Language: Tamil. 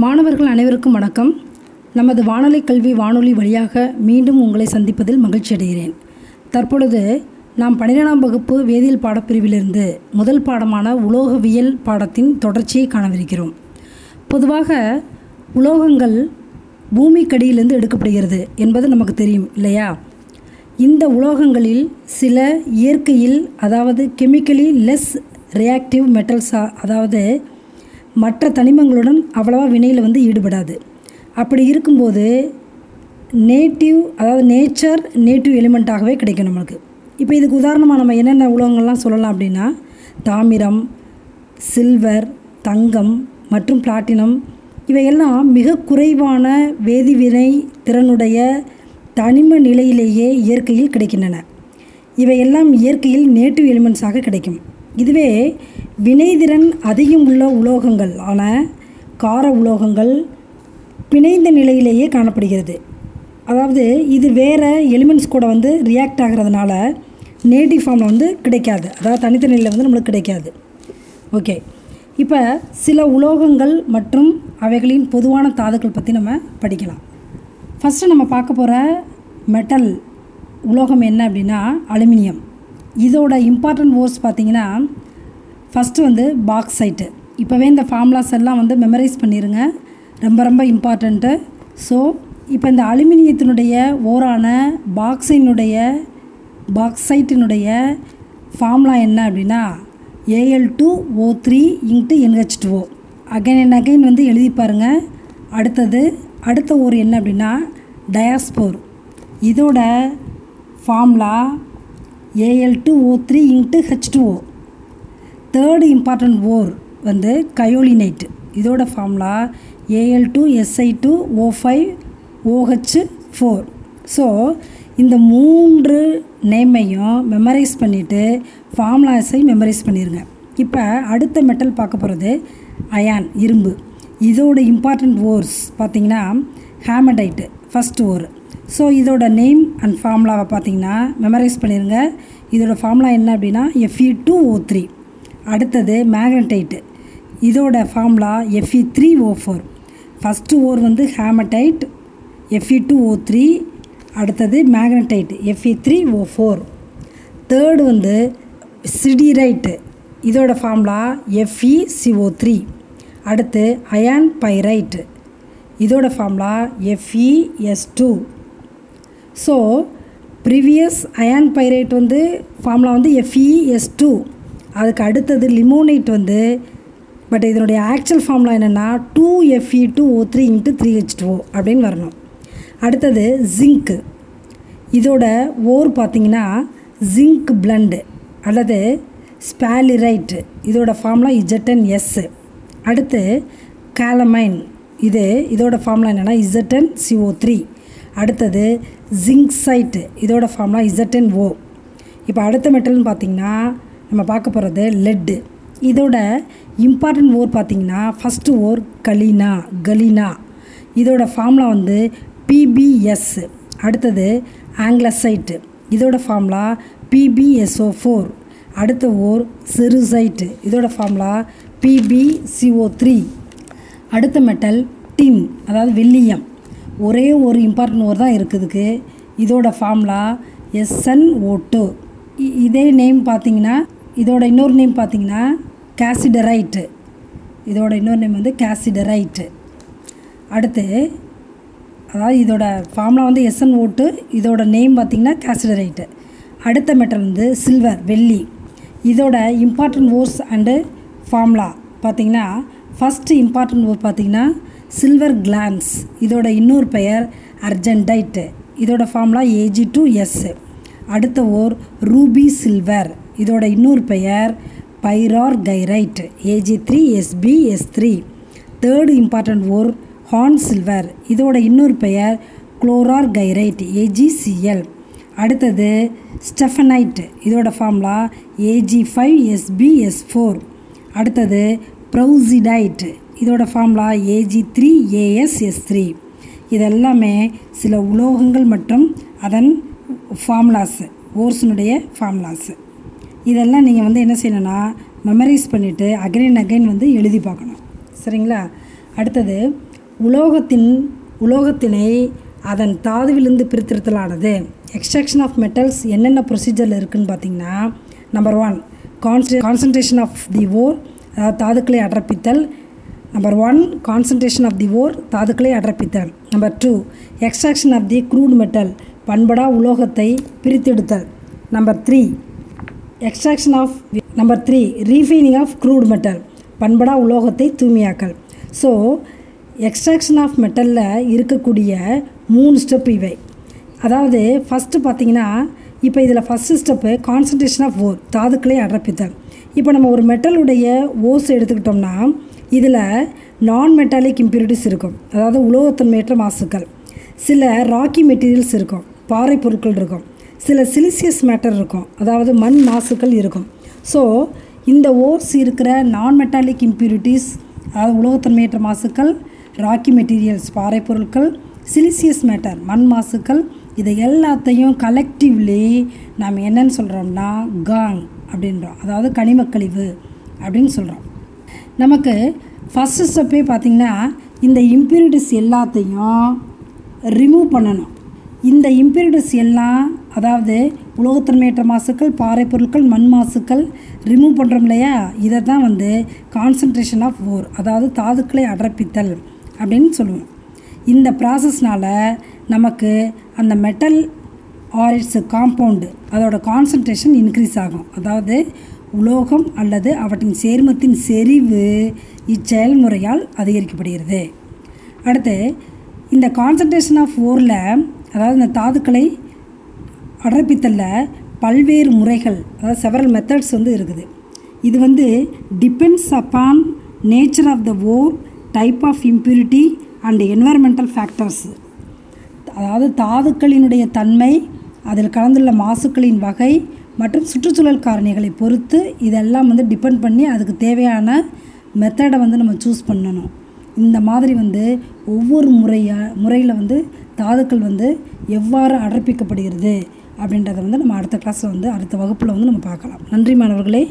மாணவர்கள் அனைவருக்கும் வணக்கம். நமது வானொலி கல்வி வானொலி வழியாக மீண்டும் உங்களை சந்திப்பதில் மகிழ்ச்சி அடைகிறேன். தற்பொழுது நாம் பன்னிரெண்டாம் வகுப்பு வேதியியல் பாடப்பிரிவிலிருந்து முதல் பாடமான உலோகவியல் பாடத்தின் தொடர்ச்சியை காணவிருக்கிறோம். பொதுவாக உலோகங்கள் பூமிக்கடியிலிருந்து எடுக்கப்படுகிறது என்பது நமக்கு தெரியும் இல்லையா? இந்த உலோகங்களில் சில இயற்கையில் அதாவது கெமிக்கலி லெஸ் ரியாக்டிவ் மெட்டல்ஸாக அதாவது மற்ற தனிமங்களுடன் அவ்வளவா வினையில் வந்து ஈடுபடாது. அப்படி இருக்கும்போது நேட்டிவ் அதாவது நேச்சர் நேட்டிவ் எலிமெண்ட்டாகவே கிடைக்கும் நம்மளுக்கு. இப்போ இதுக்கு உதாரணமாக நம்ம என்னென்ன உலோகங்கள்லாம் சொல்லலாம் அப்படின்னா தாமிரம் சில்வர் தங்கம் மற்றும் பிளாட்டினம் இவையெல்லாம் மிக குறைவான வேதிவினை திறனுடைய தனிம நிலையிலேயே இயற்கையில் கிடைக்கின்றன. இவையெல்லாம் இயற்கையில் நேட்டிவ் எலிமெண்ட்ஸாக கிடைக்கும். இதுவே வினைதிறன் அதிகம் உள்ள உலோகங்கள் ஆன கார உலோகங்கள் பிணைந்த நிலையிலேயே காணப்படுகிறது. அதாவது இது வேறு எலிமெண்ட்ஸ் கூட வந்து ரியாக்ட் ஆகிறதுனால நேட்டிவ் ஃபார்மில் வந்து கிடைக்காது. அதாவது தனித்தனியில் வந்து நம்மளுக்கு கிடைக்காது. ஓகே இப்போ சில உலோகங்கள் மற்றும் அவைகளின் பொதுவான தாதுக்கள் பற்றி நம்ம படிக்கலாம். ஃபஸ்ட்டு நம்ம பார்க்க போகிற மெட்டல் உலோகம் என்ன அப்படின்னா அலுமினியம். இதோட இம்பார்ட்டன்ட் வேர்ட்ஸ் பார்த்திங்கன்னா ஃபஸ்ட்டு வந்து பாக்ஸ் சைட்டு இப்போவே இந்த ஃபார்முலாஸ் எல்லாம் வந்து மெமரைஸ் பண்ணிடுங்க ரொம்ப ரொம்ப இம்பார்ட்டண்ட்டு ஸோ இப்போ இந்த அலுமினியத்தினுடைய ஓரான பாக்ஸைனுடைய பாக்ஸைட்டினுடைய ஃபார்முலா என்ன அப்படின்னா AL two O three into NH two O again and again வந்து எழுதி பாருங்கள் அடுத்தது அடுத்த ஓர் என்ன அப்படின்னா டயாஸ்போர் இதோட formula AL two O three into H two O third important ore வந்து கயோலினைட் இதோட formula AL two SI two O five OH four so இந்த மூன்று நேமையும் மெமரைஸ் பண்ணிவிட்டு ஃபார்முலாஸை மெமரைஸ் பண்ணிடுங்க இப்போ அடுத்த மெட்டல் பார்க்க போகிறது அயான் இரும்பு. இதோட இம்பார்ட்டன்ட் ஓர்ஸ் பார்த்தீங்கன்னா ஹேமடைட்டு ஃபஸ்ட் ஓர் ஸோ இதோட நேம் அண்ட் ஃபார்முலாவை பார்த்தீங்கன்னா மெமரைஸ் பண்ணிடுங்க இதோட ஃபார்முலா என்ன அப்படின்னா எஃப்இ டூ ஓ த்ரீ அடுத்தது மேக்னடைட்டு. இதோட formula FE three O four first ore வந்து hematite FE two O three அடுத்தது magnetite FE three O four third வந்து சிடிரைட்டு. இதோட ஃபார்முலா எஃப்இ சிஓ த்ரீ அடுத்து அயான் பைரைட்டு. இதோட formula FE S two so previous iron pyrite வந்து ஃபார்முலா வந்து எஃப்இஎஸ் டூ அதுக்கு அடுத்தது லிமோனைட் வந்து பட் இதனுடைய ஆக்சுவல் ஃபார்முலா என்னென்னா two FE two O three into three H two அப்படின்னு வரணும். அடுத்தது ஜிங்க்கு இதோட ஓர் பார்த்திங்கன்னா ஜிங்க் பிளண்டு அல்லது ஸ்பேலிரைட்டு இதோட ஃபார்முலா இஜட்டன் எஸ் அடுத்து கேலமைன் இது இதோட ஃபார்முலா என்னென்னா இசட்டன் சிஓ த்ரீ அடுத்தது ஜிங்க் சைட்டு இதோட ஃபார்முலா இசட்டன் ஓ இப்போ அடுத்த மெட்டல்னு பார்த்திங்கன்னா நம்ம பார்க்க போகிறது லெட்டு இதோட இம்பார்ட்டன்ட் ஓர் பார்த்திங்கன்னா ஃபஸ்ட்டு ஓர் கலீனா கலீனா. இதோட ஃபார்முலா வந்து பிபிஎஸ் அடுத்தது ஆங்கிலசைட்டு இதோட ஃபார்முலா பிபிஎஸ்ஓ ஃபோர் அடுத்த ஓர் செருசைட்டு இதோட ஃபார்முலா பிபிசிஓ த்ரீ அடுத்த மெட்டல் டின் அதாவது வெள்ளியம் ஒரே ஒரு இம்பார்ட்டன்ட் ஓர் தான் இருக்குதுக்கு இதோட ஃபார்முலா எஸ்என் ஓ டூ இதே நேம் பார்த்தீங்கன்னா இதோட இன்னொரு நேம் பார்த்தீங்கன்னா கேசிடரைட்டு இதோட இன்னொரு நேம் வந்து கேசிடரைட்டு அடுத்து அதாவது இதோட ஃபார்முலா வந்து எஸ்என் ஓட்டு இதோட நேம் பார்த்திங்கன்னா கேசிடரைட்டு அடுத்த மெட்டல் வந்து சில்வர் வெள்ளி. இதோட இம்பார்ட்டன்ட் ஓர்ஸ் அண்டு ஃபார்முலா பார்த்திங்கன்னா ஃபஸ்ட்டு இம்பார்ட்டன்ட் ஓர் பார்த்திங்கன்னா சில்வர் கிளான்ஸ் இதோட இன்னொரு பெயர் அர்ஜென்டைட்டு இதோட ஃபார்முலா ஏஜி டூ எஸ்ஸு அடுத்த ஓர் ரூபி சில்வர் இதோட இன்னொரு பெயர் pyrargyrite AG three SB S three third important ore horn silver இதோட இன்னொரு பெயர் குளோரார் கைரைட் ஏஜிசிஎல் அடுத்தது ஸ்டெஃபனைட் இதோட formula AG five SB S four அடுத்தது ப்ரௌசிடைட் இதோட formula AG three AS S three இதெல்லாமே சில உலோகங்கள் மற்றும் அதன் ஃபார்முலாஸு ஓர்ஸினுடைய ஃபார்முலாஸு இதெல்லாம் நீங்கள் வந்து என்ன செய்யணும்னா மெமரைஸ் பண்ணிவிட்டு அகைன் அகைன் வந்து எழுதி பார்க்கணும். சரிங்களா? அடுத்தது உலோகத்தின் உலோகத்தினை அதன் தாதுவிலிருந்து பிரித்தெடுத்தலானது. எக்ஸ்ட்ராக்ஷன் ஆஃப் மெட்டல்ஸ் என்னென்ன ப்ரொசீஜரில் இருக்குதுன்னு பார்த்தீங்கன்னா number one கான்சன் concentration of the ore அதாவது தாதுக்களை அடர்ப்பித்தல். Number one concentration of the ore தாதுக்களை அடர்ப்பித்தல். Number two extraction of the crude metal பண்படா உலோகத்தை பிரித்தெடுத்தல். Number three extraction of number three refining of crude metal பண்படா உலோகத்தை தூய்மையாக்கல். ஸோ எக்ஸ்ட்ராக்ஷன் ஆஃப் மெட்டலில் இருக்கக்கூடிய மூணு ஸ்டெப் இவை. அதாவது ஃபஸ்ட்டு பார்த்தீங்கன்னா இப்போ இதில் first step concentration of ore தாதுக்களை அடர்ப்பித்தல் இப்போ நம்ம ஒரு மெட்டலுடைய ஓஸ் எடுத்துக்கிட்டோம்னா இதில் நான் மெட்டாலிக் இம்ப்யூரிட்டிஸ் இருக்கும். அதாவது உலோகத்தன்மையற்ற மாசுக்கள். சில ராக்கி மெட்டீரியல்ஸ் இருக்கும். பாறை பொருட்கள் இருக்கும். சில சிலிசியஸ் மேட்டர் இருக்கும். அதாவது மண் மாசுக்கள் இருக்கும். ஸோ இந்த ஓர்ஸ் இருக்கிற நான் மெட்டாலிக் இம்ப்யூரிட்டிஸ் அதாவது உலோகத்தன்மையற்ற மாசுக்கள் ராக்கி மெட்டீரியல்ஸ் பாறை பொருட்கள் சிலிசியஸ் மேட்டர் மண் மாசுக்கள் இதை எல்லாத்தையும் கலெக்டிவ்லி நாம் என்னன்னு சொல்கிறோம்னா காங் அப்படின்றோம். அதாவது கனிமக்கழிவு அப்படின்னு சொல்கிறோம் நமக்கு ஃபஸ்ட்டு ஸ்டெப்பே பார்த்திங்கன்னா இந்த இம்ப்யூரிட்டிஸ் எல்லாத்தையும் ரிமூவ் பண்ணணும். இந்த இம்ப்யூரிட்டிஸ் எல்லாம் அதாவது உலோகத்தன்மையற்ற மாசுக்கள் பாறை பொருட்கள் மண் மாசுக்கள் ரிமூவ் பண்ணுறோம் இல்லையா? இதை தான் வந்து கான்சன்ட்ரேஷன் ஆஃப் ஓர் அதாவது தாதுக்களை அடர்ப்பித்தல் அப்படின்னு சொல்லுவோம். இந்த ப்ராசஸ்னால் நமக்கு அந்த மெட்டல் ஆர் இட்ஸ் காம்பவுண்டு அதோட கான்சன்ட்ரேஷன் இன்க்ரீஸ் ஆகும். அதாவது உலோகம் அல்லது அவற்றின் சேர்மத்தின் செறிவு இச்செயல்முறையால் அதிகரிக்கப்படுகிறது. அடுத்து இந்த கான்சன்ட்ரேஷன் ஆஃப் ஓரில் அதாவது இந்த தாதுக்களை அடர்பித்தலில் பல்வேறு முறைகள் அதாவது செவரல் மெத்தட்ஸ் வந்து இருக்குது. இது வந்து depends upon nature of the ore type of impurity and environmental factors அதாவது தாதுக்களினுடைய தன்மை அதில் கலந்துள்ள மாசுக்களின் வகை மற்றும் சுற்றுச்சூழல் காரணிகளை பொறுத்து இதெல்லாம் வந்து டிபெண்ட் பண்ணி அதுக்கு தேவையான மெத்தடை வந்து நம்ம சூஸ் பண்ணணும். இந்த மாதிரி வந்து ஒவ்வொரு முறையாக முறையில் வந்து தாதுக்கள் வந்து எவ்வாறு அடர்ப்பிக்கப்படுகிறது அப்படின்றத வந்து நம்ம அடுத்த கிளாஸில் வந்து அடுத்த வகுப்பில் வந்து நம்ம பார்க்கலாம். நன்றி மாணவர்களே.